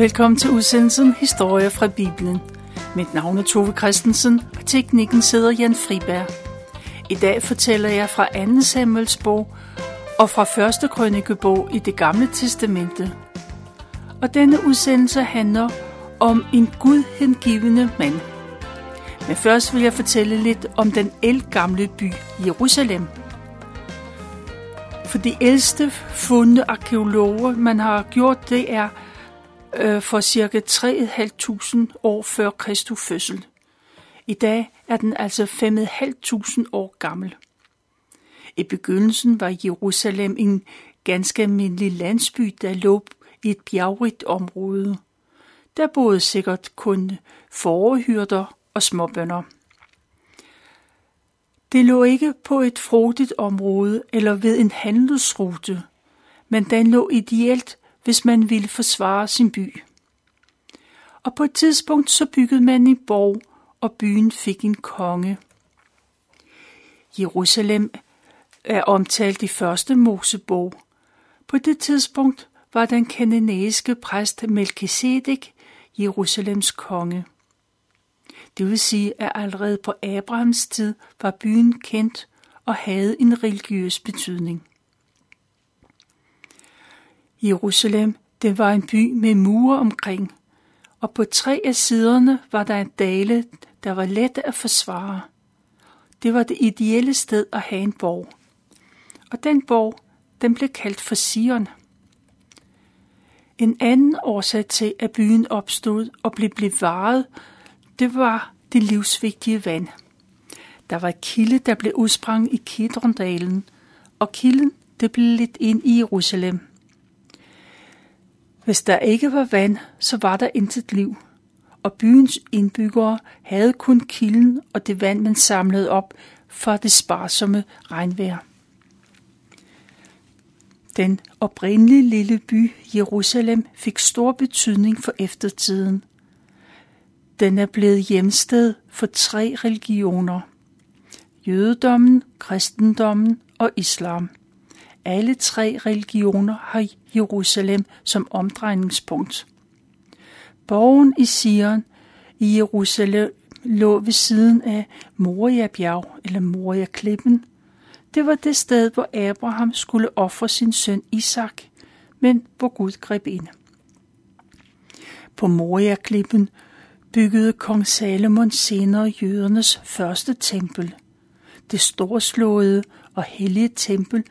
Velkommen til udsendelsen Historie fra Bibelen. Mit navn er Tove Christensen, og teknikken sidder Jan Friberg. I dag fortæller jeg fra 2. Samuels bog og fra 1. krønikebog i det gamle testamente. Og denne udsendelse handler om en gudhengivende mand. Men først vil jeg fortælle lidt om den elgamle by Jerusalem. For de ældste fundne arkeologer, man har gjort, det er øh, for cirka 3.500 år før Kristus fødsel. I dag er den altså 5.500 år gammel. I begyndelsen var Jerusalem en ganske almindelig landsby, der lå i et bjergrigt område. Der boede sikkert kun forhyrder og småbønder. Det lå ikke på et frodigt område eller ved en handelsrute, men den lå ideelt hvis man ville forsvare sin by. Og på et tidspunkt så byggede man en borg, og byen fik en konge. Jerusalem er omtalt i første Mosebog. På det tidspunkt var den kananæiske præst Melchizedek Jerusalems konge. Det vil sige, at allerede på Abrahams tid var byen kendt og havde en religiøs betydning. Jerusalem, det var en by med mure omkring, og på tre af siderne var der en dale, der var let at forsvare. Det var det ideelle sted at have en borg. Og den borg, den blev kaldt for Sion. En anden årsag til, at byen opstod og blev bevaret, det var det livsvigtige vand. Der var kilde, der blev udsprang i Kidrondalen, og kilden, det blev lidt ind i Jerusalem. Hvis der ikke var vand, så var der intet liv, og byens indbyggere havde kun kilden og det vand, man samlede op fra det sparsomme regnvejr. Den oprindelige lille by Jerusalem fik stor betydning for eftertiden. Den er blevet hjemsted for tre religioner. Jødedommen, kristendommen og islam. Alle tre religioner har Jerusalem som omdrejningspunkt. Borgen i Sion i Jerusalem lå ved siden af Moria-bjerg eller Moria-klippen. Det var det sted, hvor Abraham skulle ofre sin søn Isak, men hvor Gud greb ind. På Moria-klippen byggede kong Salomon senere jødernes første tempel. Det storslåede og hellige tempel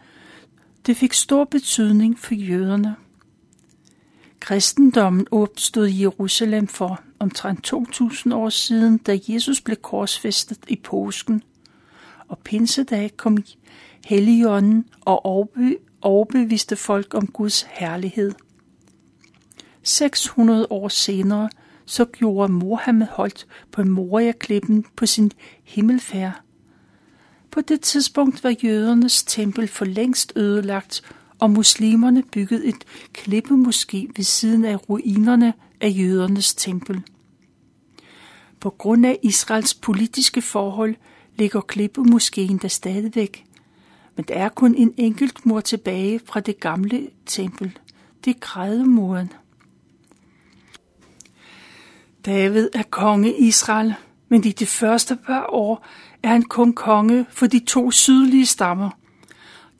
det fik stor betydning for jøderne. Kristendommen opstod i Jerusalem for omtrent 2000 år siden, da Jesus blev korsfæstet i påsken. Og pinsedag kom Helligånden og overbeviste folk om Guds herlighed. 600 år senere så gjorde Mohammed holdt på Moria-klippen på sin himmelfærd på det tidspunkt var jødernes tempel for længst ødelagt, og muslimerne byggede et klippemoské ved siden af ruinerne af jødernes tempel. På grund af Israels politiske forhold ligger klippemoskeen der stadigvæk, men der er kun en enkelt mur tilbage fra det gamle tempel. Det er grædemuren. David er konge i Israel, men i de første par år er han kun konge for de to sydlige stammer.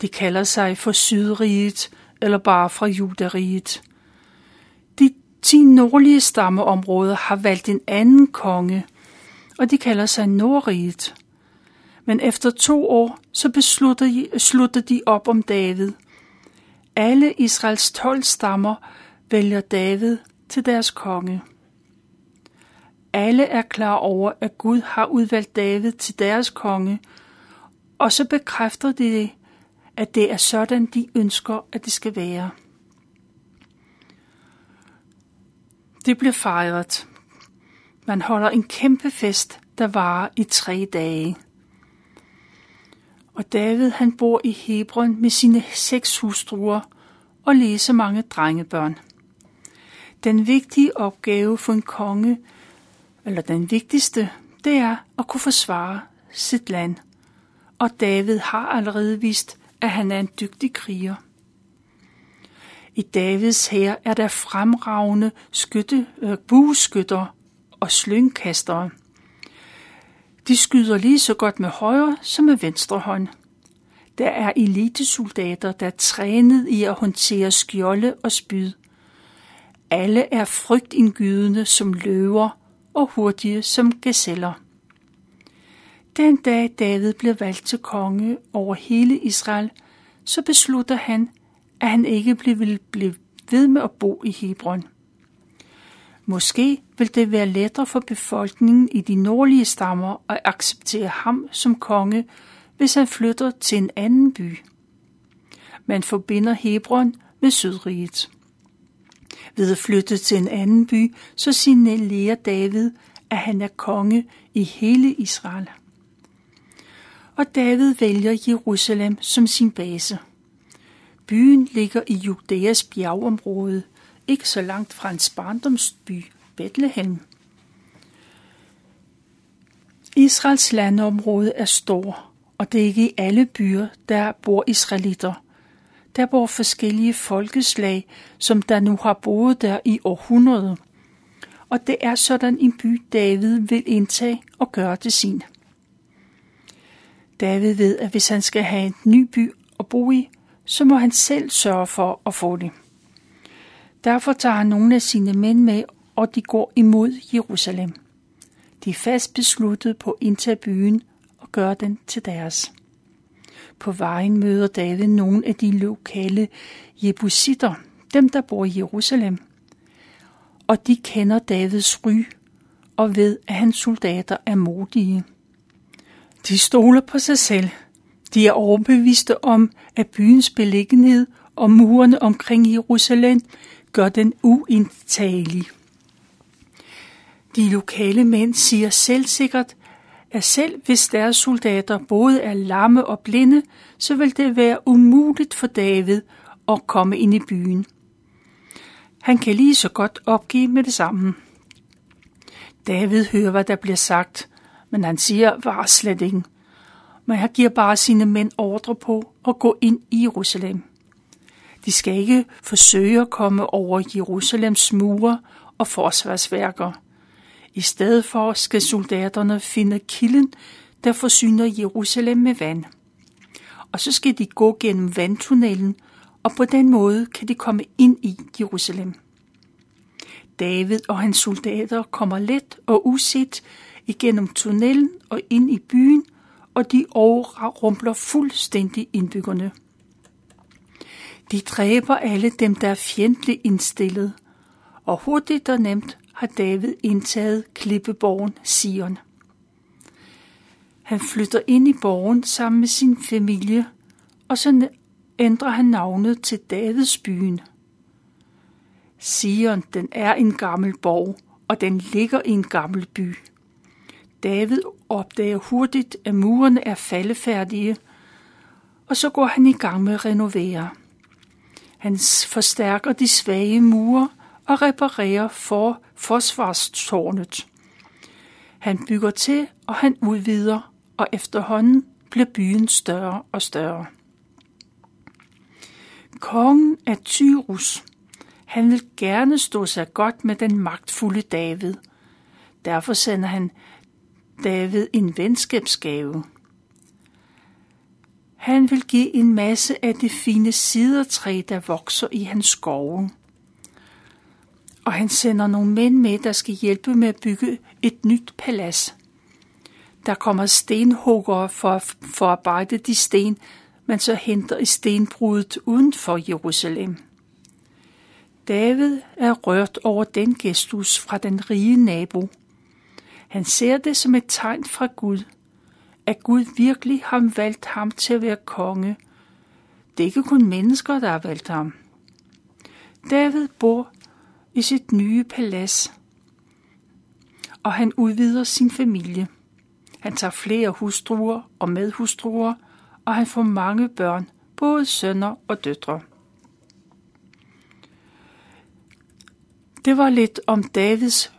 De kalder sig for Sydriget eller bare fra Judariget. De ti nordlige stammeområder har valgt en anden konge, og de kalder sig Nordriget. Men efter to år, så beslutter de, slutter de op om David. Alle Israels tolv stammer vælger David til deres konge. Alle er klar over, at Gud har udvalgt David til deres konge, og så bekræfter de, at det er sådan, de ønsker, at det skal være. Det bliver fejret. Man holder en kæmpe fest, der varer i tre dage. Og David han bor i Hebron med sine seks hustruer og læser mange drengebørn. Den vigtige opgave for en konge eller den vigtigste, det er at kunne forsvare sit land. Og David har allerede vist, at han er en dygtig kriger. I Davids her er der fremragende skytte, øh, bueskytter og slyngkastere. De skyder lige så godt med højre som med venstre hånd. Der er elitesoldater, der er trænet i at håndtere skjolde og spyd. Alle er frygtindgydende som løver og hurtige som gazeller. Den dag David blev valgt til konge over hele Israel, så beslutter han, at han ikke vil blive ved med at bo i Hebron. Måske vil det være lettere for befolkningen i de nordlige stammer at acceptere ham som konge, hvis han flytter til en anden by. Man forbinder Hebron med Sydriget. Ved at flytte til en anden by, så signalerer David, at han er konge i hele Israel. Og David vælger Jerusalem som sin base. Byen ligger i Judæas bjergområde, ikke så langt fra hans barndomsby, Bethlehem. Israels landområde er stor, og det er ikke i alle byer, der bor israelitter. Der bor forskellige folkeslag, som der nu har boet der i århundreder. Og det er sådan en by, David vil indtage og gøre til sin. David ved, at hvis han skal have en ny by at bo i, så må han selv sørge for at få det. Derfor tager han nogle af sine mænd med, og de går imod Jerusalem. De er fast besluttet på at indtage byen og gøre den til deres. På vejen møder David nogle af de lokale jebusitter, dem der bor i Jerusalem. Og de kender Davids ry og ved, at hans soldater er modige. De stoler på sig selv. De er overbeviste om, at byens beliggenhed og murene omkring Jerusalem gør den uindtagelig. De lokale mænd siger selvsikkert, at selv hvis deres soldater både er lamme og blinde, så vil det være umuligt for David at komme ind i byen. Han kan lige så godt opgive med det samme. David hører, hvad der bliver sagt, men han siger var slet ikke. Men han giver bare sine mænd ordre på at gå ind i Jerusalem. De skal ikke forsøge at komme over Jerusalems mure og forsvarsværker. I stedet for skal soldaterne finde kilden, der forsyner Jerusalem med vand. Og så skal de gå gennem vandtunnelen, og på den måde kan de komme ind i Jerusalem. David og hans soldater kommer let og uset igennem tunnelen og ind i byen, og de overrumpler fuldstændig indbyggerne. De dræber alle dem, der er fjendtligt indstillet, og hurtigt og nemt har David indtaget klippeborgen Sion. Han flytter ind i borgen sammen med sin familie, og så ændrer han navnet til Davids byen. Sion, den er en gammel borg, og den ligger i en gammel by. David opdager hurtigt, at murene er faldefærdige, og så går han i gang med at renovere. Han forstærker de svage mure og reparerer for forsvarstårnet. Han bygger til, og han udvider, og efterhånden bliver byen større og større. Kongen af Tyrus. Han vil gerne stå sig godt med den magtfulde David. Derfor sender han David en venskabsgave. Han vil give en masse af det fine sidertræ, der vokser i hans skove og han sender nogle mænd med, der skal hjælpe med at bygge et nyt palads. Der kommer stenhuggere for at forarbejde de sten, man så henter i stenbruddet uden for Jerusalem. David er rørt over den gestus fra den rige nabo. Han ser det som et tegn fra Gud, at Gud virkelig har valgt ham til at være konge. Det er ikke kun mennesker, der har valgt ham. David bor i sit nye palads, og han udvider sin familie. Han tager flere hustruer og medhustruer, og han får mange børn, både sønner og døtre. Det var lidt om Davids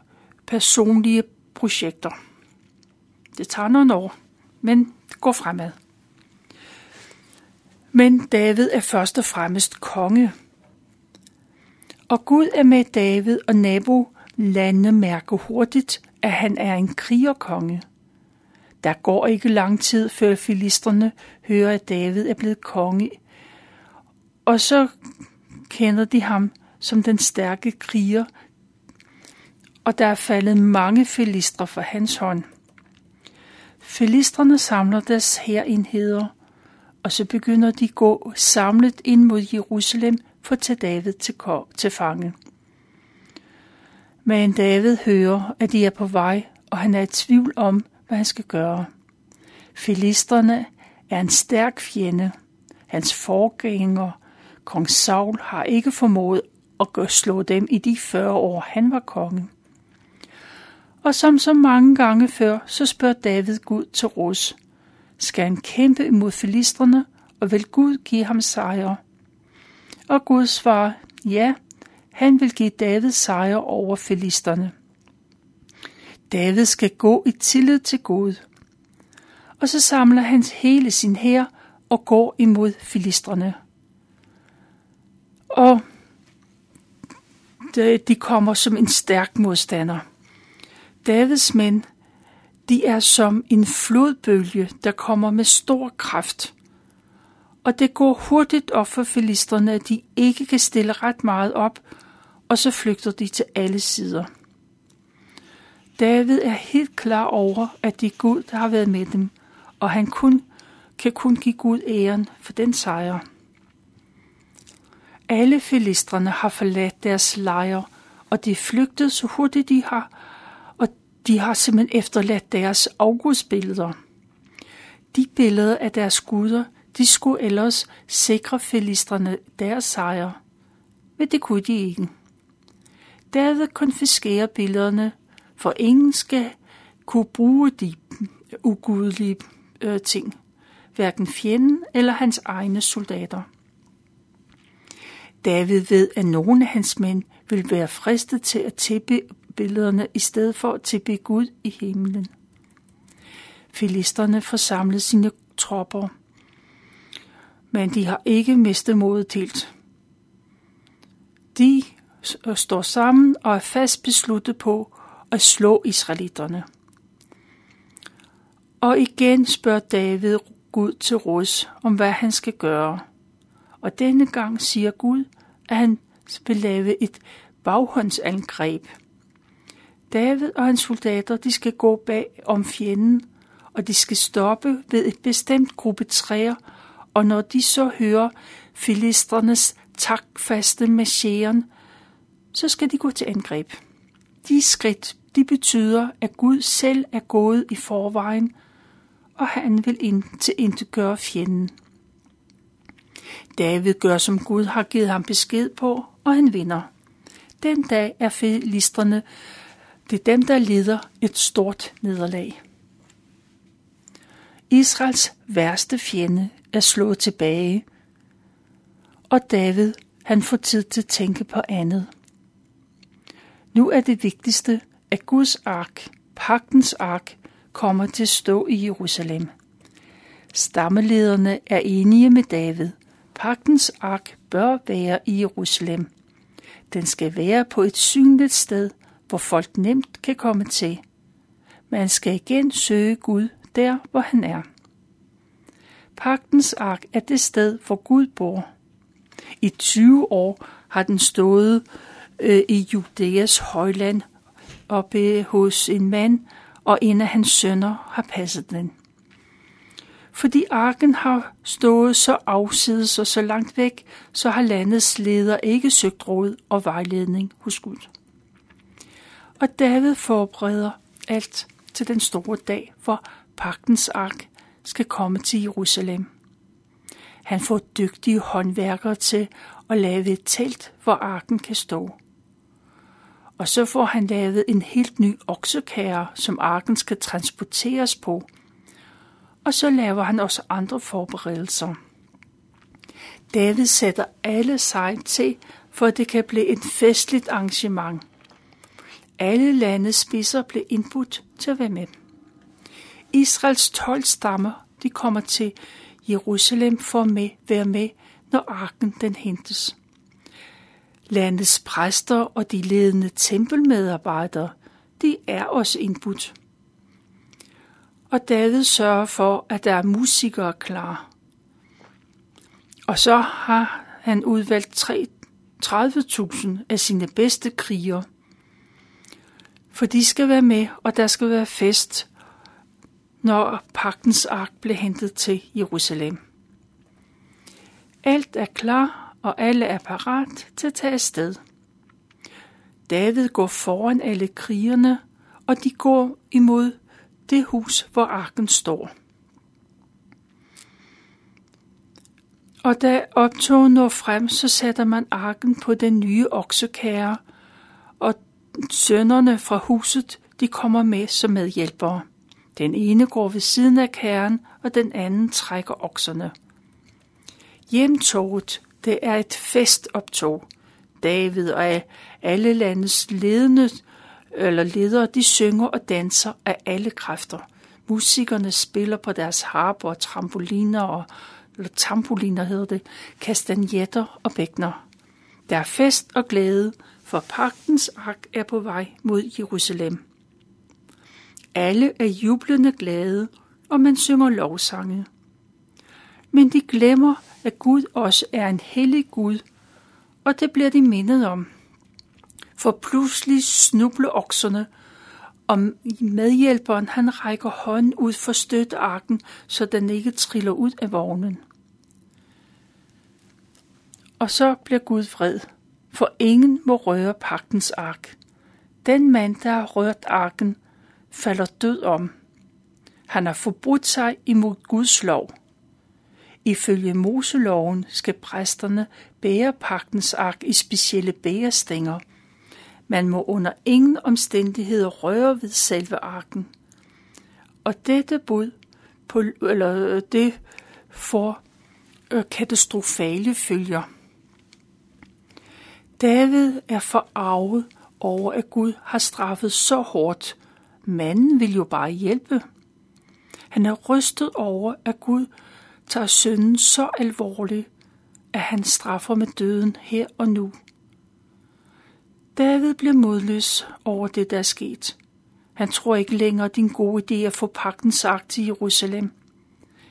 personlige projekter. Det tager nogle år, men det går fremad. Men David er først og fremmest konge. Og Gud er med David, og nabolandene mærker hurtigt, at han er en krigerkonge. Der går ikke lang tid, før filisterne hører, at David er blevet konge. Og så kender de ham som den stærke kriger, og der er faldet mange filistre fra hans hånd. Filistrene samler deres herenheder, og så begynder de gå samlet ind mod Jerusalem for at tage David til, til fange. Men David hører, at de er på vej, og han er i tvivl om, hvad han skal gøre. Filisterne er en stærk fjende. Hans forgænger, kong Saul, har ikke formået at slå dem i de 40 år, han var konge. Og som så mange gange før, så spørger David Gud til Rus. Skal han kæmpe imod filisterne, og vil Gud give ham sejr? Og Gud svarer, ja, han vil give David sejr over filisterne. David skal gå i tillid til Gud. Og så samler han hele sin hær og går imod filisterne. Og de kommer som en stærk modstander. Davids mænd, de er som en flodbølge, der kommer med stor kraft. Og det går hurtigt op for filisterne, at de ikke kan stille ret meget op, og så flygter de til alle sider. David er helt klar over, at det er Gud, der har været med dem, og han kun, kan kun give Gud æren for den sejr. Alle filistrene har forladt deres lejre, og de er flygtet så hurtigt de har, og de har simpelthen efterladt deres afgudsbilleder. De billeder af deres guder, de skulle ellers sikre filistrene deres sejr, men det kunne de ikke. David konfiskerer billederne, for ingen skal kunne bruge de ugudelige øh, ting, hverken fjenden eller hans egne soldater. David ved, at nogle af hans mænd vil være fristet til at tilbe billederne i stedet for at tilbe Gud i himlen. Filisterne forsamlede sine tropper, men de har ikke mistet modet helt. De øh, står sammen og er fast besluttet på at slå israelitterne. Og igen spørger David Gud til råds om, hvad han skal gøre. Og denne gang siger Gud, at han vil lave et baghåndsangreb. David og hans soldater de skal gå bag om fjenden, og de skal stoppe ved et bestemt gruppe træer, og når de så hører filistrenes takfaste marcheren, så skal de gå til angreb. De skridt, de betyder, at Gud selv er gået i forvejen, og han vil ind til gøre fjenden. David gør, som Gud har givet ham besked på, og han vinder. Den dag er filistrene det er dem, der lider et stort nederlag. Israels værste fjende er slået tilbage, og David han får tid til at tænke på andet. Nu er det vigtigste, at Guds ark, pagtens ark, kommer til at stå i Jerusalem. Stammelederne er enige med David. Pagtens ark bør være i Jerusalem. Den skal være på et synligt sted, hvor folk nemt kan komme til. Man skal igen søge Gud der, hvor han er. Pagtens ark er det sted, hvor Gud bor. I 20 år har den stået øh, i Judæas højland oppe hos en mand, og en af hans sønner har passet den. Fordi arken har stået så afsides og så langt væk, så har landets leder ikke søgt råd og vejledning hos Gud. Og David forbereder alt til den store dag, hvor pagtens ark skal komme til Jerusalem. Han får dygtige håndværkere til at lave et telt, hvor arken kan stå. Og så får han lavet en helt ny oksekære, som arken skal transporteres på. Og så laver han også andre forberedelser. David sætter alle sig til, for at det kan blive et festligt arrangement. Alle landets spidser blev indbudt til at være med. Israels 12 stammer de kommer til Jerusalem for at med, være med, når arken den hentes. Landets præster og de ledende tempelmedarbejdere, de er også indbudt. Og David sørger for, at der er musikere klar. Og så har han udvalgt 30.000 af sine bedste krigere. For de skal være med, og der skal være fest, når pagtens ark blev hentet til Jerusalem. Alt er klar, og alle er parat til at tage afsted. David går foran alle krigerne, og de går imod det hus, hvor arken står. Og da optoget når frem, så sætter man arken på den nye oksekære, og sønnerne fra huset, de kommer med som medhjælpere. Den ene går ved siden af kæren, og den anden trækker okserne. Hjemtoget, det er et festoptog. David og alle landets ledende eller ledere, de synger og danser af alle kræfter. Musikerne spiller på deres harper og trampoliner og eller tampoliner hedder det, kastanjetter og bækner. Der er fest og glæde, for pagtens ark er på vej mod Jerusalem. Alle er jublende glade, og man synger lovsange. Men de glemmer, at Gud også er en hellig Gud, og det bliver de mindet om. For pludselig snubler okserne, og medhjælperen han rækker hånden ud for støttearken, så den ikke triller ud af vognen. Og så bliver Gud vred, for ingen må røre pagtens ark. Den mand, der har rørt arken, falder død om. Han har forbrudt sig imod Guds lov. Ifølge Moseloven skal præsterne bære pagtens ark i specielle bærestænger. Man må under ingen omstændigheder røre ved selve arken. Og dette bud på, eller det får øh, katastrofale følger. David er forarvet over, at Gud har straffet så hårdt. Manden vil jo bare hjælpe. Han er rystet over, at Gud tager synden så alvorligt, at han straffer med døden her og nu. David bliver modløs over det, der er sket. Han tror ikke længere din gode idé at få pagtens sagt til Jerusalem.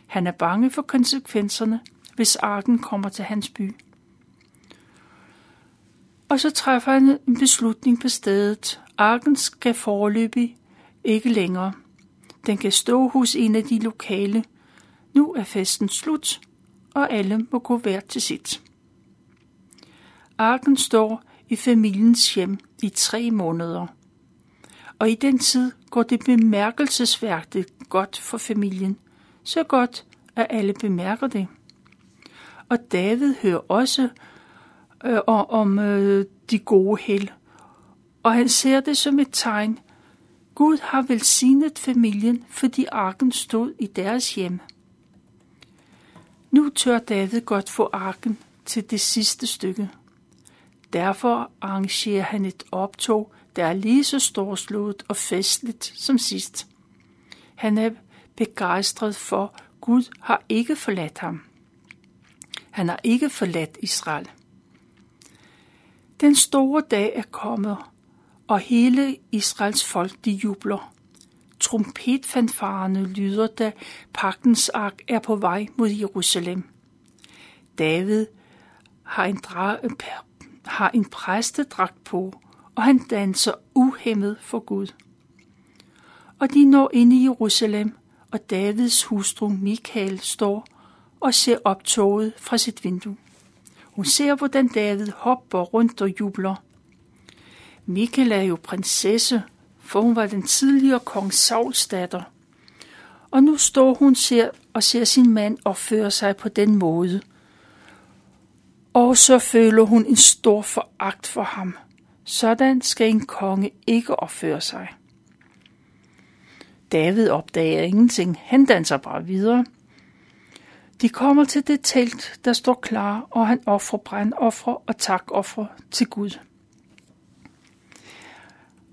Han er bange for konsekvenserne, hvis arken kommer til hans by. Og så træffer han en beslutning på stedet. Arken skal forløbig ikke længere. Den kan stå hos en af de lokale. Nu er festen slut, og alle må gå hver til sit. Arken står i familiens hjem i tre måneder. Og i den tid går det bemærkelsesværdigt godt for familien. Så godt, at alle bemærker det. Og David hører også øh, om øh, de gode held. Og han ser det som et tegn. Gud har velsignet familien, fordi arken stod i deres hjem. Nu tør David godt få arken til det sidste stykke. Derfor arrangerer han et optog, der er lige så storslået og festligt som sidst. Han er begejstret for, Gud har ikke forladt ham. Han har ikke forladt Israel. Den store dag er kommet, og hele Israels folk de jubler. Trompetfanfarerne lyder, da pagtens ark er på vej mod Jerusalem. David har en, dra- har en præstedragt på, og han danser uhemmet for Gud. Og de når ind i Jerusalem, og Davids hustru Michael står og ser optoget fra sit vindue. Hun ser, hvordan David hopper rundt og jubler. Michael er jo prinsesse, for hun var den tidligere kong Sauls datter. Og nu står hun ser og ser sin mand opføre sig på den måde. Og så føler hun en stor foragt for ham. Sådan skal en konge ikke opføre sig. David opdager ingenting. Han danser bare videre. De kommer til det telt, der står klar, og han offrer brandoffer og takoffer til Gud.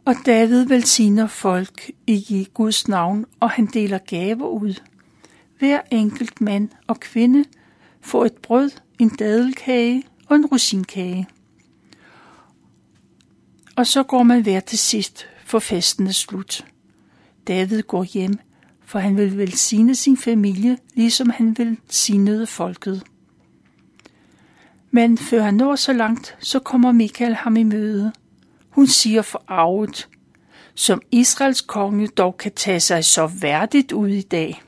Og David velsigner folk i Guds navn, og han deler gaver ud. Hver enkelt mand og kvinde får et brød, en dadelkage og en rosinkage. Og så går man hver til sidst, for festen er slut. David går hjem, for han vil velsigne sin familie, ligesom han vil velsignede folket. Men før han når så langt, så kommer Michael ham i møde. Hun siger forarvet, som Israels konge dog kan tage sig så værdigt ud i dag.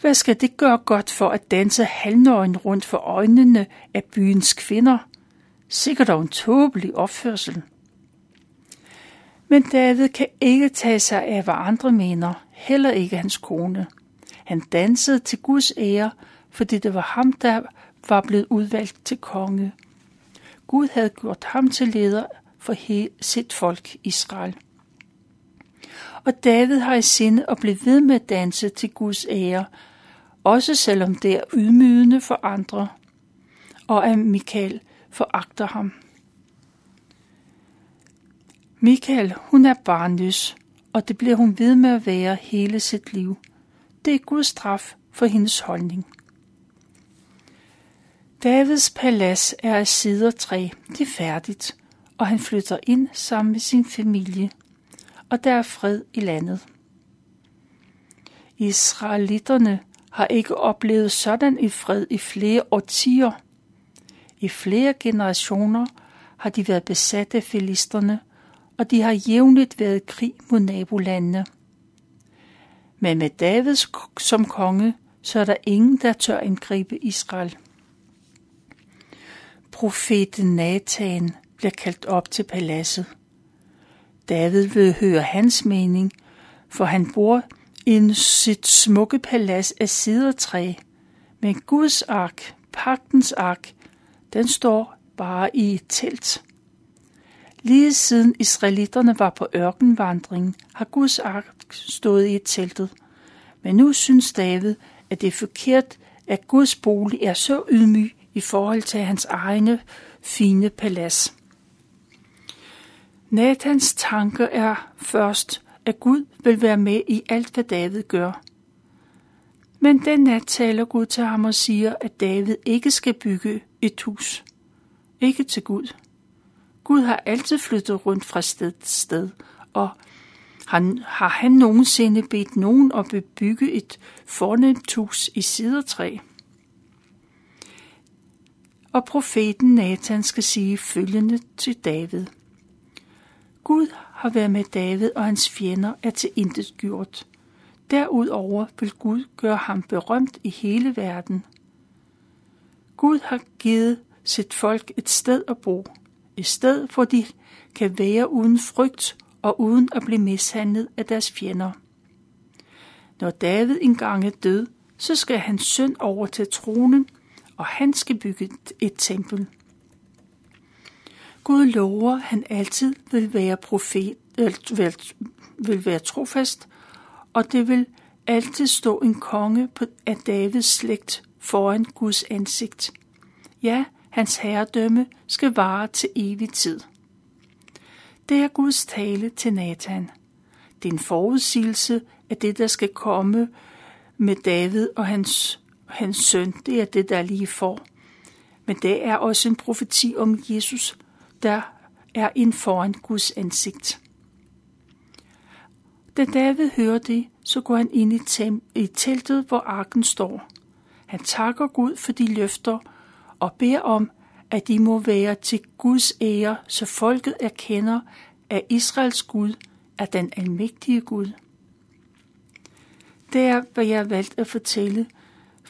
Hvad skal det gøre godt for at danse halvnøgen rundt for øjnene af byens kvinder? Sikkert dog en tåbelig opførsel. Men David kan ikke tage sig af, hvad andre mener, heller ikke hans kone. Han dansede til Guds ære, fordi det var ham, der var blevet udvalgt til konge. Gud havde gjort ham til leder for hele sit folk Israel. Og David har i sinde at blive ved med at danse til Guds ære, også selvom det er ydmygende for andre, og at Michael foragter ham. Michael, hun er barnløs, og det bliver hun ved med at være hele sit liv. Det er Guds straf for hendes holdning. Davids palads er af sidertræ. Det er færdigt, og han flytter ind sammen med sin familie, og der er fred i landet. Israelitterne har ikke oplevet sådan en fred i flere årtier. I flere generationer har de været besat af filisterne, og de har jævnligt været krig mod nabolandene. Men med David som konge, så er der ingen, der tør angribe Israel. Profeten Nathan bliver kaldt op til paladset. David vil høre hans mening, for han bor i sit smukke palads af sidertræ, men Guds ark, pagtens ark, den står bare i et telt. Lige siden israelitterne var på ørkenvandringen, har Guds ark stået i et teltet. Men nu synes David, at det er forkert, at Guds bolig er så ydmyg i forhold til hans egne fine palads. Nathans tanke er først, at Gud vil være med i alt, hvad David gør. Men den nat taler Gud til ham og siger, at David ikke skal bygge et hus. Ikke til Gud. Gud har altid flyttet rundt fra sted til sted, og han, har han nogensinde bedt nogen at bebygge et fornemt hus i sidertræ? Og profeten Nathan skal sige følgende til David. Gud har været med David, og hans fjender er til intet gjort. Derudover vil Gud gøre ham berømt i hele verden. Gud har givet sit folk et sted at bo, et sted, hvor de kan være uden frygt og uden at blive mishandlet af deres fjender. Når David engang er død, så skal hans søn over til tronen, og han skal bygge et tempel. Gud lover, at han altid vil være profet, vil, vil være trofast, og det vil altid stå en konge på, af Davids slægt foran Guds ansigt. Ja, hans herredømme skal vare til evig tid. Det er Guds tale til Nathan. Det er en forudsigelse af det, der skal komme med David og hans, hans søn. Det er det, der lige får. Men det er også en profeti om Jesus, der er ind foran Guds ansigt. Da David hører det, så går han ind i, tem- i teltet, hvor arken står. Han takker Gud for de løfter og beder om, at de må være til Guds ære, så folket erkender, at Israels Gud er den almægtige Gud. Det er, hvad jeg har valgt at fortælle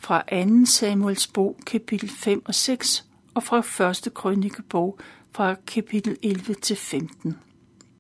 fra 2. Samuels bog, kapitel 5 og 6, og fra 1. krønikebog, fra kapitel 11 til 15.